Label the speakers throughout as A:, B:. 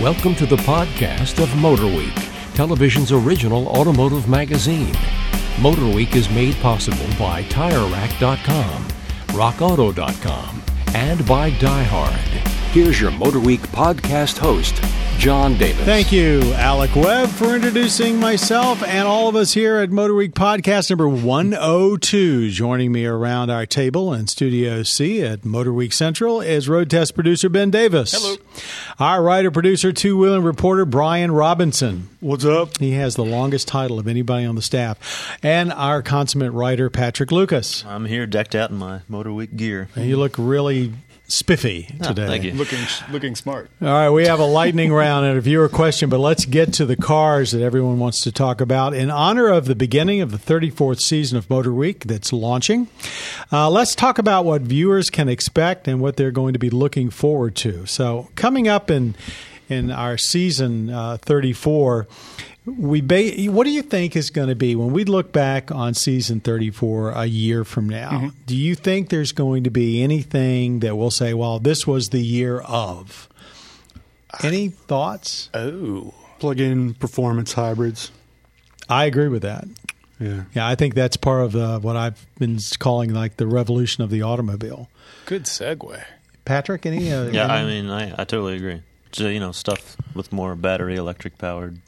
A: Welcome to the podcast of Motorweek, television's original automotive magazine. Motorweek is made possible by TireRack.com, RockAuto.com, and by DieHard. Here's your Motor Week podcast host, John Davis.
B: Thank you, Alec Webb, for introducing myself and all of us here at Motor Week Podcast number 102. Joining me around our table in Studio C at Motor Week Central is road test producer Ben Davis.
C: Hello.
B: Our writer, producer, two wheeling reporter Brian Robinson.
C: What's up?
B: He has the longest title of anybody on the staff. And our consummate writer, Patrick Lucas.
D: I'm here decked out in my Motor Week gear.
B: And you look really spiffy
D: Oh,
B: today.
D: thank you.
C: Looking looking smart.
B: All right, we have a lightning round and a viewer question, but let's get to the cars that everyone wants to talk about. In honor of the beginning of the 34th season of Motor Week that's launching, uh, let's talk about what viewers can expect and what they're going to be looking forward to. So, coming up in in our season uh, 34, we ba- what do you think is going to be when we look back on season 34 a year from now? Do you think there's going to be anything that we'll say, well, this was the year of? Any thoughts?
C: Oh.
E: plug-in performance hybrids.
B: I agree with that.
E: Yeah,
B: Yeah, I think that's part of uh, what I've been calling like the revolution of the automobile.
C: Good segue.
B: Patrick, any? Uh,
D: Yeah, I mean, I, I totally agree. So, you know, stuff with more battery electric powered.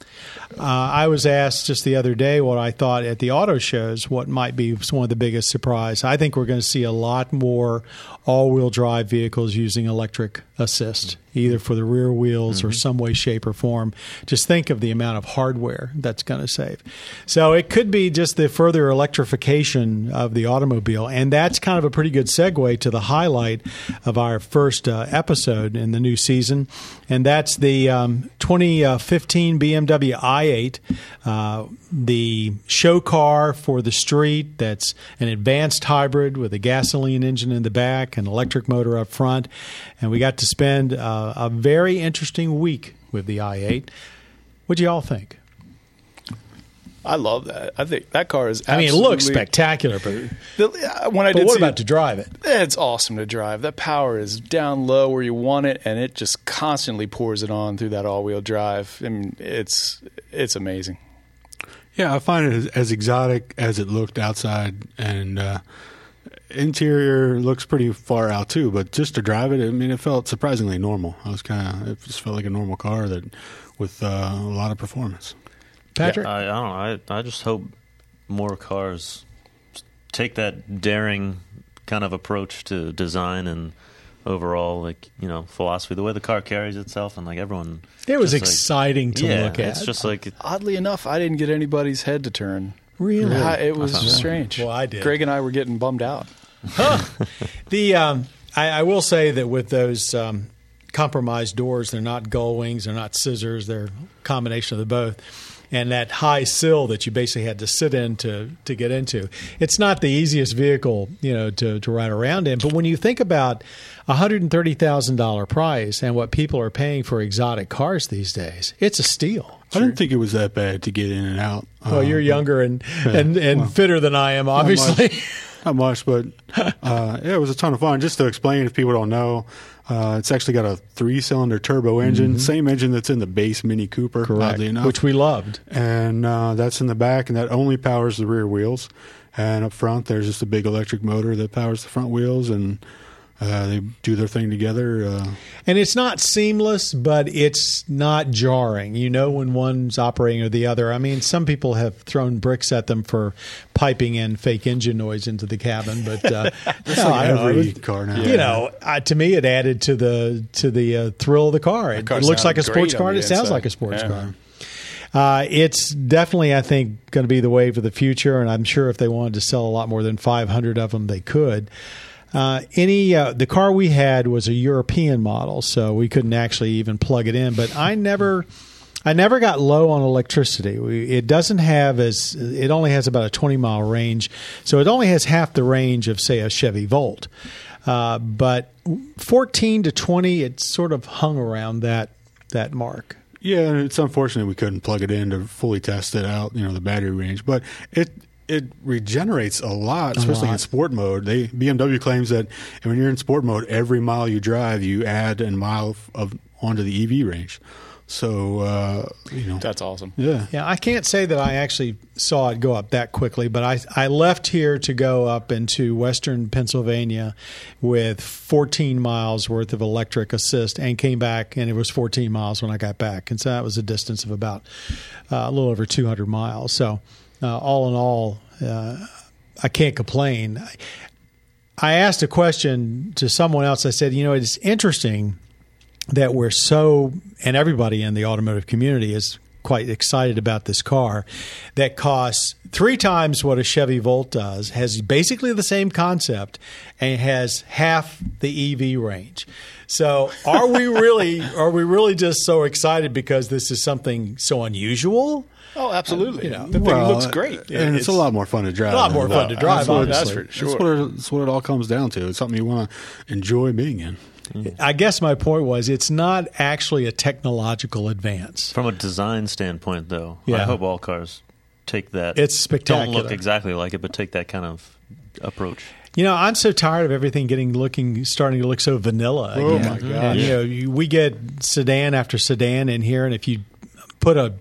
B: Uh, I was asked just the other day what I thought at the auto shows what might be one of the biggest surprise. I think we're going to see a lot more all-wheel drive vehicles using electric assist, either for the rear wheels or some way, shape, or form. Just think of the amount of hardware that's going to save. So it could be just the further electrification of the automobile, and that's kind of a pretty good segue to the highlight of our first uh, episode in the new season, and that's the um, 2015 BMW i8, uh, the show car for the street. That's an advanced hybrid with a gasoline engine in the back, an electric motor up front, and we got to spend uh, a very interesting week with the i8. What do you all think?
C: I love that. I think that car is.
B: I mean, it looks spectacular, but,
C: The, uh, when I
B: but
C: did
B: what
C: see
B: about
C: it,
B: to drive it?
C: It's awesome to drive. That power is down low where you want it, and it just constantly pours it on through that all-wheel drive. I mean, it's it's amazing.
E: yeah. I find it as, as exotic as it looked outside, and uh, interior looks pretty far out too. But just to drive it, I mean, it felt surprisingly normal. I was kind of it just felt like a normal car that with uh, a lot of performance.
B: Patrick?
D: I, I don't know. I, I just hope more cars take that daring kind of approach to design and overall, like, you know, philosophy, the way the car carries itself. And, like, everyone.
B: it was
D: just, like-
B: exciting to
D: yeah,
B: look at.
D: It's just like.
C: Oddly enough, I didn't get anybody's head to turn.
B: Really.
C: I- it was
D: found that.
C: strange.
B: Well, I did.
C: Greg and I were getting bummed out.
B: The um, I, I will say that with those um, compromised doors, they're not gull wings, they're not scissors, they're a combination of the both. And that high sill that you basically had to sit in to, to get into. It's not the easiest vehicle, you know, to, to ride around in. But when you think about a hundred and thirty thousand dollar price and what people are paying for exotic cars these days, it's a steal.
E: I didn't think it was that bad to get in and out.
B: Well, you're younger and and, and fitter than I am, obviously.
E: Not much, but uh, yeah, it was a ton of fun. Just to explain, if people don't know, uh, it's actually got a three-cylinder turbo engine, same engine that's in the base Mini Cooper, oddly enough.
B: Which we loved.
E: and uh, that's in the back, and that only powers the rear wheels. And up front, there's just a big electric motor that powers the front wheels, and uh, they do their thing together. Uh,
B: And it's not seamless, but it's not jarring. You know when one's operating or the other. I mean, some people have thrown bricks at them for piping in fake engine noise into the cabin, but uh, no,
E: like
B: I don't know.
E: every
B: was-
E: car now.
B: You know, uh, to me, it added to the to the uh, thrill of the car. It, it looks like a sports car. and
C: the
B: It sounds like a sports
C: Yeah.
B: car. Uh, it's definitely, I think, going to be the wave of the future, and I'm sure if they wanted to sell a lot more than 500 of them, they could. Uh, any uh, the car we had was a European model, so we couldn't actually even plug it in. But I never, I never got low on electricity. We, it doesn't have as it only has about a 20 mile range, so it only has half the range of say a Chevy Volt. Uh, but 14 to 20, it sort of hung around that that mark.
E: Yeah, and it's unfortunate we couldn't plug it in to fully test it out, you know, the battery range. But it it regenerates a lot, especially in
B: lot.
E: sport mode. They BMW claims that when you're in sport mode, every mile you drive, you add a mile of onto the EV range. So uh, you know,
C: That's awesome.
E: yeah,
B: Yeah, I can't say that I actually saw it go up that quickly, but I, I left here to go up into western Pennsylvania with 14 miles worth of electric assist and came back, and it was 14 miles when I got back. And so that was a distance of about uh, a little over 200 miles. So, uh, all in all, uh, I can't complain. I, asked a question to someone else. I said, you know, it's interesting that we're so, and everybody in the automotive community is quite excited about this car that costs three times what a Chevy Volt does, has basically the same concept, and has half the EV range. So, are we really are we really just so excited because this is something so unusual?
C: Oh, absolutely.
B: You know,
C: the thing looks great.
E: and it's, a lot more fun to drive.
B: a lot more fun to drive,
E: That's what,
C: that's for sure.
E: That's what, it, that's what it all comes down to. It's something you want to enjoy being in.
B: I guess my point was it's not actually a technological advance.
D: From a design standpoint, though,
B: yeah.
D: I hope all cars take that.
B: It's spectacular.
D: Don't
B: spectacular.
D: look exactly like it, but take that kind of approach.
B: You know, I'm so tired of everything getting looking starting to look so vanilla.
E: Oh,
B: again.
E: my gosh.
B: And, you know, you, we get sedan after sedan in here, and if you put a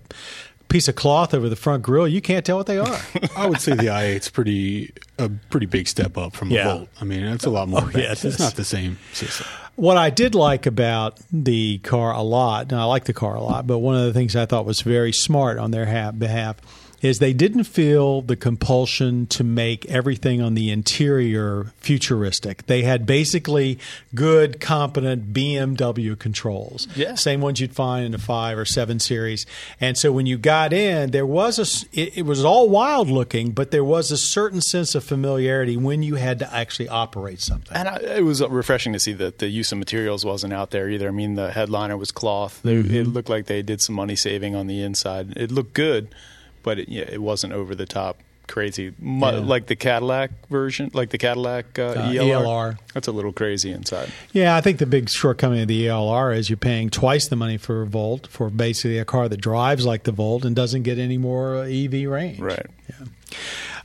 B: piece of cloth over the front grill, you can't tell what they are.
E: I would say the i8's pretty a pretty big step up from
B: Yeah.
E: a Volt. I mean, it's a lot more.
B: Oh, yeah, it
E: it's not the same system.
B: what I did like about the car a lot, and I like the car a lot, but one of the things I thought was very smart on their ha- behalf is they didn't feel the compulsion to make everything on the interior futuristic. They had basically good, competent BMW controls.
C: Yeah.
B: Same ones you'd find in the 5 or 7 series. And so when you got in, there was a it, it was all wild looking, but there was a certain sense of familiarity when you had to actually operate something.
C: And I, it was uh, refreshing to see that the use of materials wasn't out there either. I mean, the headliner was cloth. They, mm-hmm. It looked like they did some money saving on the inside. It looked good, but it, yeah, it wasn't over the top crazy Mu-
B: Yeah.
C: like the Cadillac version, like the Cadillac uh,
B: Uh,
C: ELR.
B: ELR.
C: That's a little crazy inside.
B: Yeah, I think the big shortcoming of the ELR is you're paying twice the money for a Volt for basically a car that drives like the Volt and doesn't get any more uh, EV range.
C: Right. Yeah.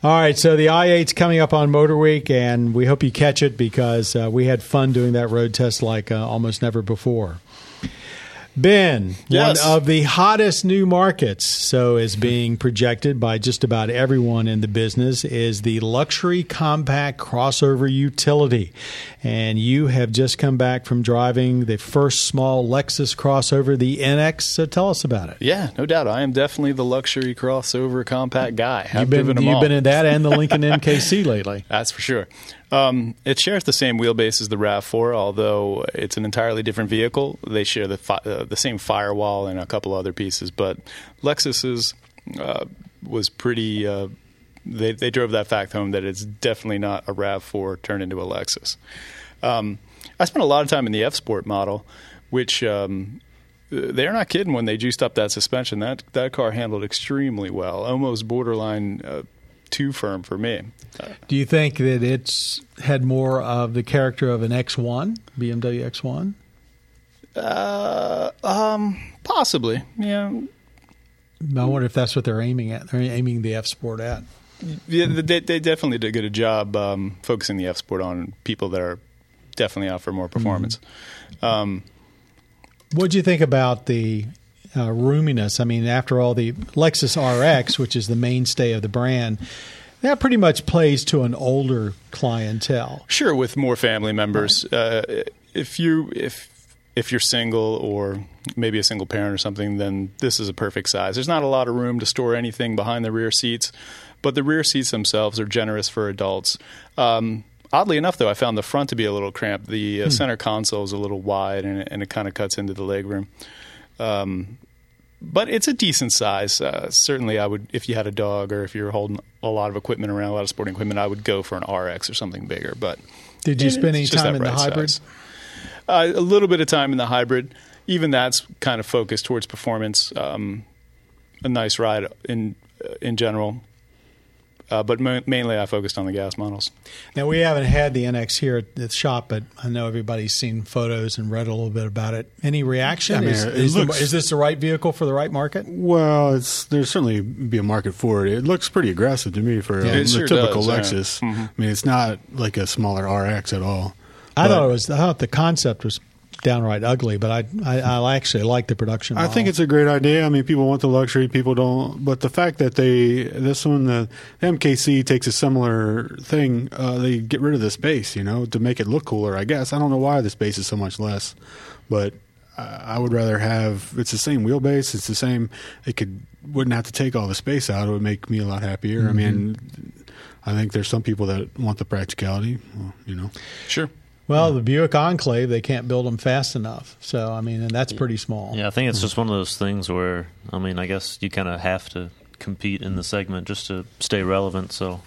B: All right, so the i8's coming up on Motor Week, and we hope you catch it because uh, we had fun doing that road test like uh, almost never before. Ben,
C: Yes.
B: one of the hottest new markets, so is being projected by just about everyone in the business, is the luxury compact crossover utility. And you have just come back from driving the first small Lexus crossover, the NX. So tell us about it.
C: Yeah, no doubt. I am definitely the luxury crossover compact guy. I've
B: You've been you've
C: all.
B: been in that and the Lincoln MKC lately.
C: That's for sure. Um, it shares the same wheelbase as the RAV4, although it's an entirely different vehicle. They share the fi- uh, the same firewall and a couple other pieces, but Lexus's uh, was pretty. Uh, they they drove that fact home that it's definitely not a RAV4 turned into a Lexus. Um, I spent a lot of time in the F Sport model, which. Um, they're not kidding when they juiced up that suspension. That that car handled extremely well, almost borderline uh, too firm for me.
B: Do you think that it's had more of the character of an X1, BMW X1?
C: Uh, um, possibly. Yeah.
B: I wonder if that's what they're aiming at. They're aiming the F Sport at.
C: Yeah, they, they definitely did a good job um, focusing the F Sport on people that are definitely out for more performance. Um,
B: What do you think about the uh, roominess? I mean, after all, the Lexus RX, which is the mainstay of the brand, that pretty much plays to an older clientele.
C: sure, with more family members, uh, if you if if you're single or maybe a single parent or something, then this is a perfect size. There's not a lot of room to store anything behind the rear seats, but the rear seats themselves are generous for adults. Um, oddly enough, though, I found the front to be a little cramped. The uh, center console is a little wide, and it, and it kind of cuts into the legroom. Um, but it's a decent size. Uh, certainly, I would if you had a dog or if you're holding a lot of equipment around, a lot of sporting equipment, I would go for an RX or something bigger. But
B: Did you spend any time in the hybrid?
C: Uh, a little bit of time in the hybrid. Even that's kind of focused towards performance. Um, a nice ride in in general, uh, but ma- mainly I focused on the gas models.
B: Now, we haven't had the NX here at the shop, but I know everybody's seen photos and read a little bit about it. Any reaction?
E: I mean,
B: is,
E: it
B: is, the- is this the right vehicle for the right market?
E: Well, it's there's certainly be a market for it. It looks pretty aggressive to me for
B: Yeah,
E: a,
C: it sure
E: typical
C: does, yeah.
E: Lexus. I mean, it's not like a smaller RX at all.
B: I
E: But-
B: thought it was. I thought the concept was downright ugly. But I, I, I actually like the production.
E: I think it's a great idea. I mean, people want the luxury, people don't. But the fact that they this one, the MKC takes a similar thing. Uh, they get rid of the space, you know, to make it look cooler. I guess I don't know why the space is so much less, but I would rather have. It's the same wheelbase. It's the same. It could wouldn't have to take all the space out. It would make me a lot happier. I mean, I think there's some people that want the practicality. Well, you know,
C: Sure.
B: Well, the Buick Enclave, they can't build them fast enough. So, I mean, and that's pretty small.
D: Yeah, I think it's just one of those things where I mean, I guess you kind of have to compete in the segment just to stay relevant. So,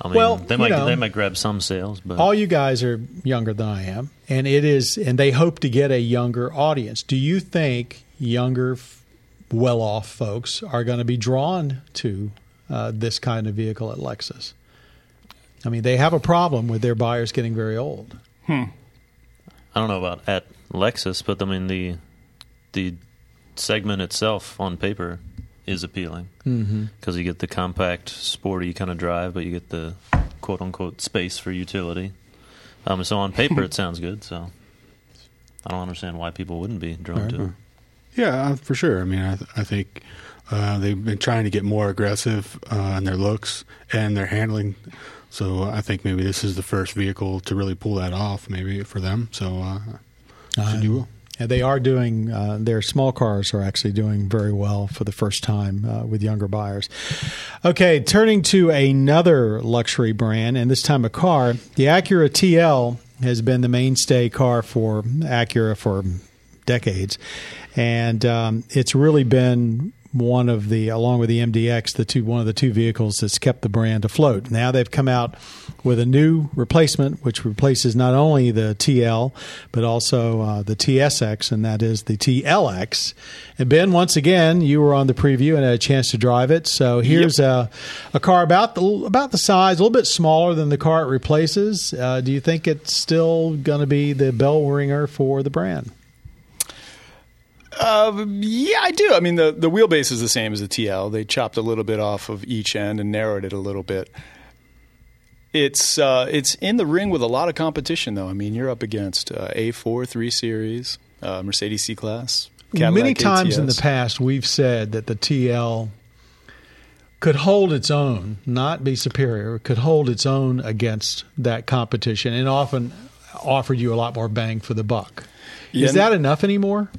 D: I mean,
B: Well,
D: they
B: you
D: might
B: know,
D: they might grab some sales, but
B: All you guys are younger than I am, and it is, and they hope to get a younger audience. Do you think younger, well-off folks are going to be drawn to uh, this kind of vehicle at Lexus? I mean, they have a problem with their buyers getting very old.
D: I don't know about at Lexus, but I mean the the segment itself on paper is appealing because you get the compact, sporty kind of drive, but you get the quote unquote space for utility. Um, so on paper, it sounds good. So I don't understand why people wouldn't be drawn to it.
E: Yeah, uh, for sure. I mean, I, th- I think uh, they've been trying to get more aggressive uh, in their looks and their handling. So I think maybe this is the first vehicle to really pull that off, maybe for them. So uh, should do well.
B: And they are doing uh, their small cars are actually doing very well for the first time uh, with younger buyers. Okay, turning to another luxury brand, and this time a car, the Acura TL has been the mainstay car for Acura for decades, and um, it's really been one of the, along with the MDX, the two one of the two vehicles that's kept the brand afloat. Now they've come out with a new replacement, which replaces not only the TL but also uh, the TSX, and that is the TLX. And Ben, once again, you were on the preview and had a chance to drive it. So here's a, a car about the about the size, a little bit smaller than the car it replaces. Uh, do you think it's still going to be the bell ringer for the brand?
C: Uh, yeah, I do. I mean, the, the wheelbase is the same as the TL. They chopped a little bit off of each end and narrowed it a little bit. It's uh, it's in the ring with a lot of competition, though. I mean, you're up against uh, A4 3 Series, uh, Mercedes C Class.
B: Many times in the past, we've said that the TL could hold its own, not be superior, could hold its own against that competition, and often offered you a lot more bang for the buck.
C: Yeah,
B: Is that enough anymore?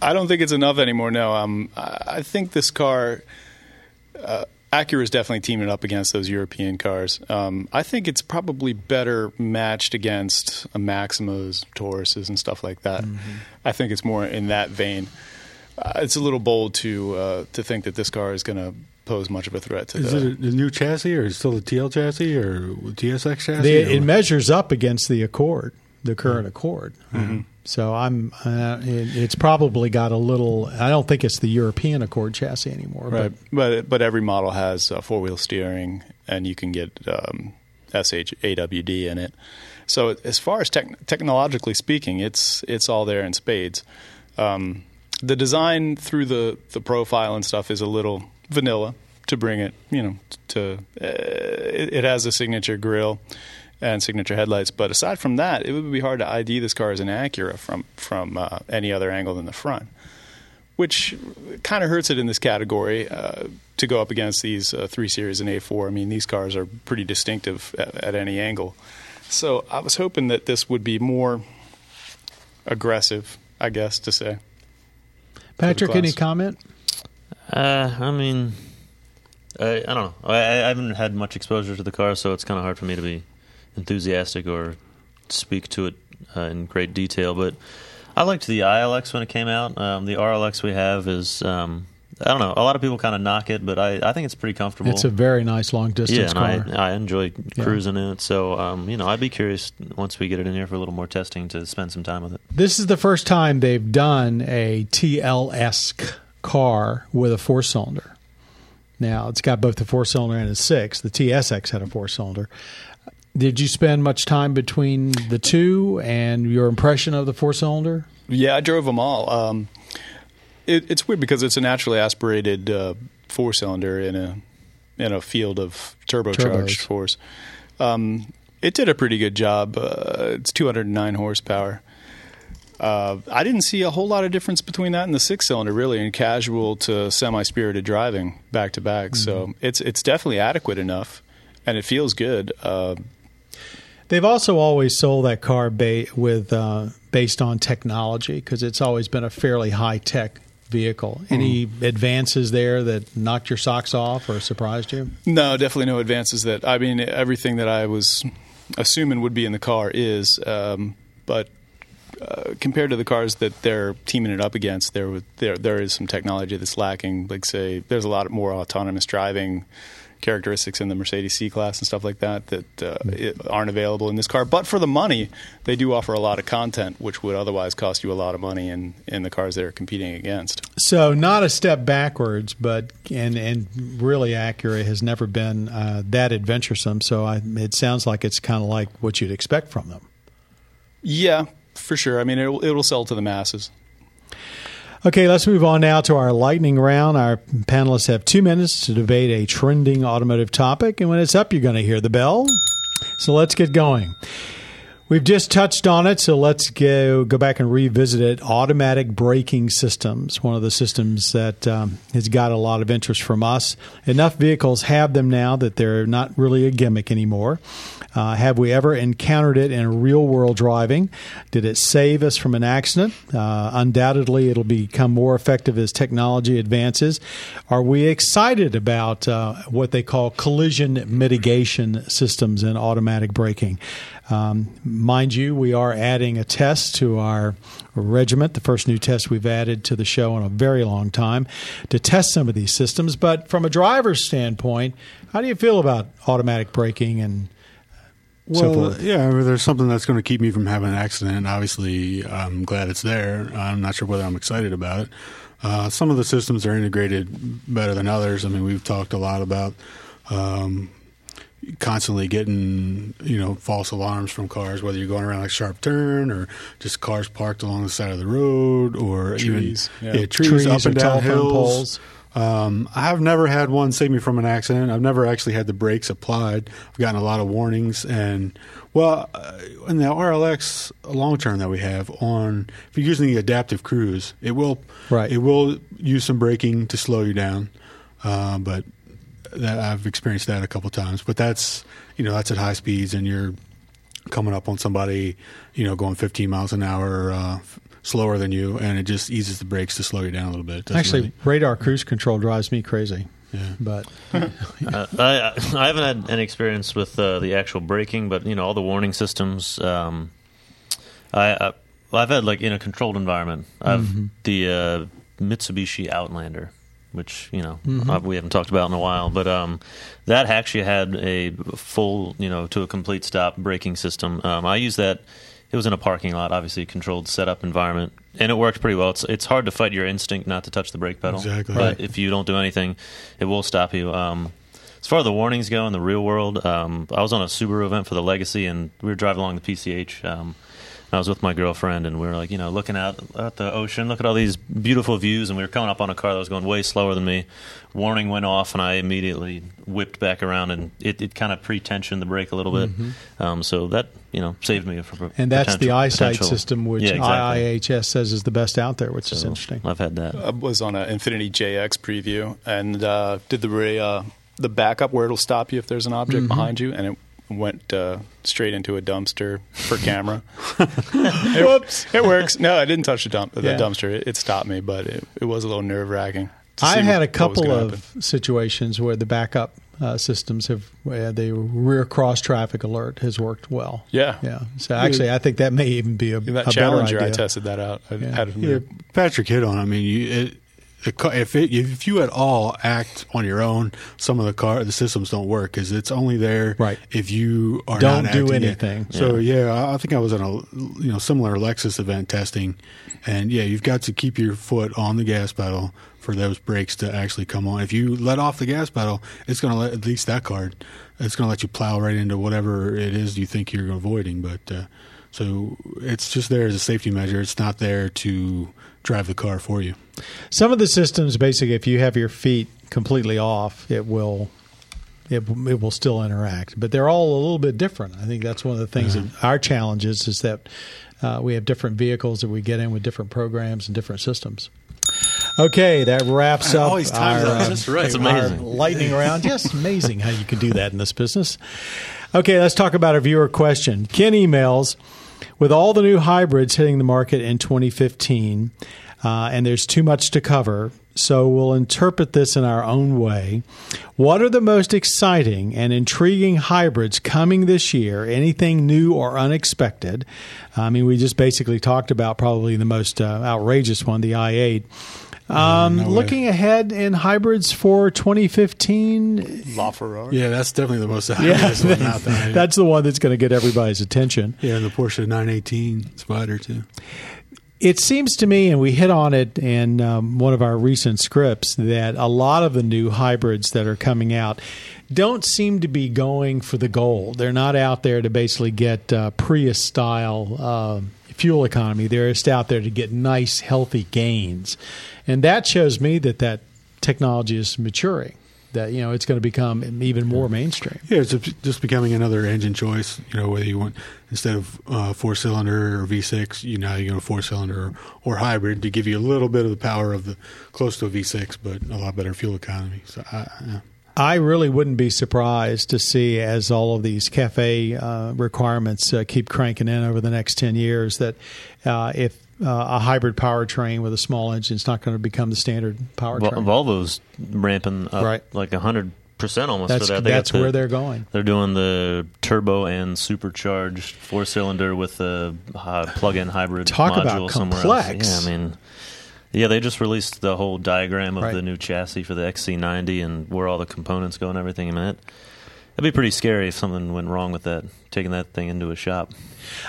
C: I don't think it's enough anymore. No, um, I I think this car, uh, Acura is definitely teaming up against those European cars. Um, I think it's probably better matched against a Maximas, Tauruses, and stuff like that. I think it's more in that vein. Uh, it's a little bold to uh, to think that this car is going to pose much of a threat to
E: Is
C: the.
E: it a, a new chassis, or is it still the TL chassis, or TSX chassis?
B: The,
E: or
B: it measures up against the Accord, the current Accord.
C: Mm-hmm.
B: So I'm. Uh, it, it's probably got a little. I don't think it's the European Accord chassis anymore.
C: Right, but but every model has uh, four wheel steering, and you can get um, SH AWD in it. So as far as tech technologically speaking, it's it's all there in spades. Um, the design through the the profile and stuff is a little vanilla to bring it, you know, to uh, it, it has a signature grille and signature headlights. But aside from that, it would be hard to ID this car as an Acura from from uh, any other angle than the front which kind of hurts it in this category uh, to go up against these uh, three series and A4. I mean, these cars are pretty distinctive at, at any angle. So I was hoping that this would be more aggressive, I guess to say.
B: Patrick, any comment?
D: Uh, I mean, I, I don't know. I, I haven't had much exposure to the car, so it's kind of hard for me to be enthusiastic or speak to it uh, in great detail. But I liked the ILX when it came out. Um, the RLX we have is, um, I don't know. A lot of people kind of knock it, but I, I think it's pretty comfortable.
B: It's a very nice long distance yeah,
D: and
B: car.
D: I, I enjoy
B: Yeah.
D: cruising in it. So, um, you know, I'd be curious once we get it in here for a little more testing to spend some time with it.
B: This is the first time they've done a TL esque car with a four cylinder. Now it's got both the four cylinder and a six. The TSX had a four cylinder. Did you spend much time between the two and your impression of the four cylinder?
C: Yeah, I drove them all. Um, it, it's weird because it's a naturally aspirated uh, four cylinder in a in a field of turbocharged
B: Turbos.
C: force. Um, it did a pretty good job. Uh, it's 209 horsepower. Uh, I didn't see a whole lot of difference between that and the six cylinder, really, in casual to semi spirited driving back to back. So it's it's definitely adequate enough, and it feels good. Uh,
B: They've also always sold that car ba- with uh, based on technology because it's always been a fairly high tech vehicle. Any advances there that knocked your socks off or surprised you?
C: No, definitely no advances. That I mean, everything that I was assuming would be in the car is, um, but uh, compared to the cars that they're teaming it up against, there there there is some technology that's lacking. Like say, there's a lot more autonomous driving characteristics in the Mercedes C class and stuff like that that uh, it aren't available in this car. But for the money, they do offer a lot of content, which would otherwise cost you a lot of money in in the cars they're competing against.
B: So not a step backwards, but and and really Acura has never been uh, that adventuresome. So I, it sounds like it's kind of like what you'd expect from them.
C: Yeah, for sure. I mean, it'll, it'll sell to the masses.
B: Okay, let's move on now to our lightning round. Our panelists have two minutes to debate a trending automotive topic, and when it's up, you're going to hear the bell. So let's get going. We've just touched on it, so let's go go back and revisit it. Automatic braking systems, one of the systems that um, has got a lot of interest from us. Enough vehicles have them now that they're not really a gimmick anymore. Uh, have we ever encountered it in real world driving? Did it save us from an accident? Uh, undoubtedly, it'll become more effective as technology advances. Are we excited about uh, what they call collision mitigation systems in automatic braking? Um, mind you, we are adding a test to our regiment, the first new test we've added to the show in a very long time, to test some of these systems. But from a driver's standpoint, how do you feel about automatic braking and so
E: Well,
B: forth?
E: yeah, there's something that's going to keep me from having an accident. Obviously, I'm glad it's there. I'm not sure whether I'm excited about it. Uh, some of the systems are integrated better than others. I mean, we've talked a lot about um, constantly getting you know false alarms from cars, whether you're going around like a sharp turn or just cars parked along the side of the road or
C: Trees,
E: even
C: yeah.
E: yeah, trees,
B: Trees
E: up and
B: or
E: down
B: telephone
E: hills.
B: poles.
E: Um, I have never had one save me from an accident. I've never actually had the brakes applied. I've gotten a lot of warnings, and well, uh, in the RLX long term that we have on, if you're using the adaptive cruise, it will
B: Right.
E: It will use some braking to slow you down, uh, but that, I've experienced that a couple times. But that's you know that's at high speeds, and you're coming up on somebody, you know, going 15 miles an hour. Uh, slower than you and it just eases the brakes to slow you down a little bit
B: Actually,
E: really-
B: radar cruise control drives me crazy.
E: Yeah.
B: But
D: Uh, I I haven't had any experience with uh, the actual braking, but you know all the warning systems. Um, I, I I've had like in a controlled environment. I've the uh, Mitsubishi Outlander, which you know uh, we haven't talked about in a while, but um, that actually had a full you know to a complete stop braking system. Um, I used that. It was in a parking lot, obviously controlled setup environment, and it worked pretty well. It's it's hard to fight your instinct not to touch the brake pedal,
E: Exactly.
D: but
E: Right.
D: if you don't do anything, it will stop you. Um, as far as the warnings go in the real world, um, I was on a Subaru event for the Legacy, and we were driving along the PCH. And I was with my girlfriend, and we were like, you know, looking out at the ocean, look at all these beautiful views, and we were coming up on a car that was going way slower than me. Warning went off, and I immediately whipped back around, and it, it kind of pre-tensioned the brake a little bit. Um, so that you know saved me from
B: and that's the eyesight
D: potential-
B: system, which
D: yeah, exactly.
B: IIHS says is the best out there, which is interesting.
D: I've had that.
C: I was on an Infiniti JX preview and uh, did the uh, the backup where it'll stop you if there's an object behind you, and it went uh, straight into a dumpster for camera. Whoops! It, works. No, I didn't touch the, dump, the
B: Yeah.
C: dumpster. It, it stopped me, but it, it was a little nerve wracking.
B: I had a couple of situations where the backup uh, systems have where the rear cross traffic alert has worked well.
C: Yeah.
B: yeah. So actually, I think that may even be a,
C: that
B: a
C: Challenger.
B: better
C: I tested that out. I
B: Yeah.
C: had it
E: Yeah, Patrick hit on. it. I mean, you, it, the car, if it, if you at all act on your own, some of the car the systems don't work because it's only there
B: Right.
E: if you are
B: Don't
E: not
B: do anything.
E: So yeah. I- I think I was in a you know similar Lexus event testing, and yeah, you've got to keep your foot on the gas pedal for those brakes to actually come on. If you let off the gas pedal, it's going to let at least that card. It's going to let you plow right into whatever it is you think you're avoiding, but. Uh, so it's just there as a safety measure. It's not there to drive the car for you.
B: Some of the systems, basically, if you have your feet completely off, it will it, it will still interact. But they're all a little bit different. I think that's one of the things that our challenge is, is that uh, we have different vehicles that we get in with different programs and different systems. Okay, that wraps
E: I
B: up
E: always times
B: our,
E: that
B: uh,
E: just right.
D: That's amazing.
B: lightning round. Just amazing how you can do that in this business. Okay, let's talk about a viewer question. Ken emails with all the new hybrids hitting the market in 2015, uh, and there's too much to cover. So we'll interpret this in our own way. What are the most exciting and intriguing hybrids coming this year? Anything new or unexpected? I mean, we just basically talked about probably the most uh, outrageous one, the i8. Um,
E: no way.
B: looking ahead in hybrids for 2015,
C: LaFerrari.
E: Yeah, that's definitely the most
B: yeah,
E: obvious one out there.
B: that's the one that's going to get everybody's attention.
E: yeah, and the Porsche 918 Spyder too.
B: It seems to me, and we hit on it in um, one of our recent scripts, that a lot of the new hybrids that are coming out don't seem to be going for the gold. They're not out there to basically get uh, Prius style uh, fuel economy. They're just out there to get nice, healthy gains. And that shows me that that technology is maturing, that you know it's going to become even more mainstream.
E: Yeah, it's just becoming another engine choice. You know, whether you want instead of uh, four cylinder or V6, you know, you go four cylinder or, or hybrid to give you a little bit of the power of the close to a V6, but a lot better fuel economy. So, I, yeah.
B: I really wouldn't be surprised to see as all of these CAFE uh, requirements uh, keep cranking in over the next 10 years that uh, if uh, a hybrid powertrain with a small engine is not going to become the standard powertrain.
D: Volvo's ramping up
B: Right.
D: like hundred percent almost
B: that's
D: for that. They
B: that's
D: the-
B: where they're going.
D: They're doing the turbo and supercharged four cylinder with a uh, plug-in hybrid
B: Talk
D: module
B: about
D: somewhere
B: complex.
D: else. Yeah, I mean, yeah, they just released the whole diagram of
B: Right.
D: the new chassis for the XC90 and where all the components go and everything. I mean, it, it'd be pretty scary if something went wrong with that, taking that thing into a shop.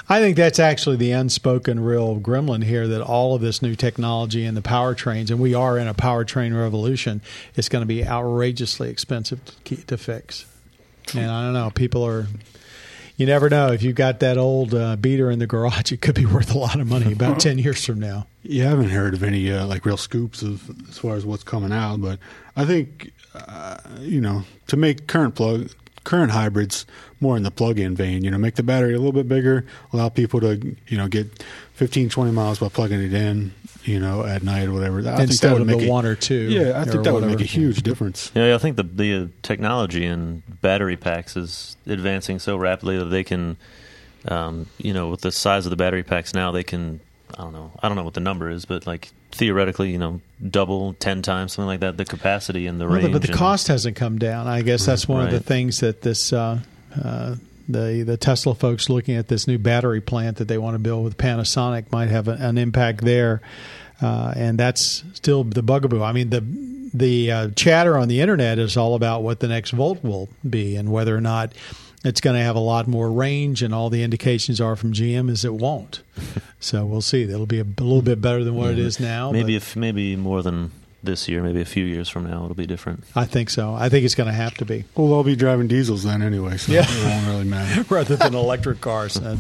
B: I think that's actually the unspoken real gremlin here that all of this new technology and the powertrains, and we are in a powertrain revolution, it's going to be outrageously expensive to, keep, to fix. And I don't know, people are. You never know. If you've got that old uh, beater in the garage, it could be worth a lot of money about 10 years from now.
E: You haven't heard of any uh, like real scoops of as far as what's coming out, but I think uh, you know to make current plug current hybrids more in the plug-in vein. You know, make the battery a little bit bigger, allow people to you know get 15, 20 miles by plugging it in. You know, at night or whatever. I think
B: Instead
E: that would
B: of
E: make
B: the
E: a,
B: one or two.
E: Yeah, I think that would make a huge difference.
D: Yeah, I think the the uh, technology in battery packs is advancing so rapidly that they can, um, you know, with the size of the battery packs now, they can. I don't know. I don't know what the number is, but like theoretically, you know, double, ten times, something like that, the capacity and the
B: Well,
D: range.
B: but the cost hasn't come down. I guess that's one of the things that this uh, uh, the the Tesla folks looking at this new battery plant that they want to build with Panasonic might have a, an impact there, uh, and that's still the bugaboo. I mean the the uh, chatter on the internet is all about what the next Volt will be and whether or not. It's going to have a lot more range, and all the indications are from GM is it won't. so we'll see. It'll be a, a little bit better than what it is now.
D: maybe if maybe more than this year, maybe a few years from now, it'll be different.
B: I think so. I think it's going to have to be.
E: Well, they'll be driving diesels then anyway, so
B: Yeah.
E: it won't really matter.
B: rather than electric cars, uh,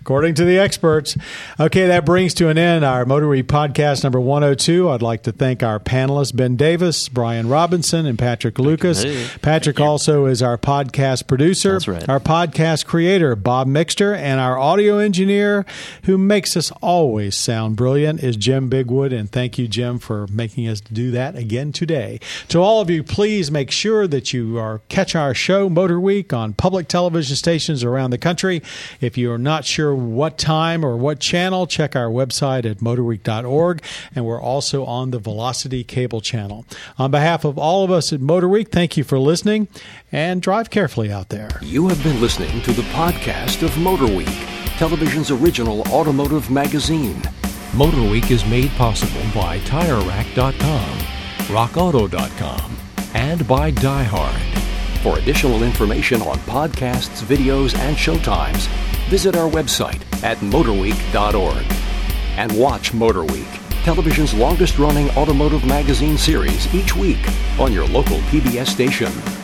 B: according to the experts. Okay, that brings to an end our Motor Week podcast number 102. I'd like to thank our panelists, Ben Davis, Brian Robinson, and Patrick Lucas. Patrick also is our podcast producer,
D: right.
B: our podcast creator, Bob Mixter, and our audio engineer, who makes us always sound brilliant, is Jim Bigwood. And thank you, Jim, for making us do that again today. To all of you, please make sure that you are catch our show, Motor Week, on public television stations around the country. If you are not sure what time or what channel, check our website at motorweek.org. And we're also on the Velocity Cable channel. On behalf of all of us at Motorweek, thank you for listening and drive carefully out there.
A: You have been listening to the podcast of Motorweek, television's original automotive magazine. Motorweek is made possible by TireRack.com, RockAuto.com, and by DieHard. For additional information on podcasts, videos, and showtimes, visit our website at motorweek.org. And watch Motorweek, television's longest running automotive magazine series each week on your local PBS station.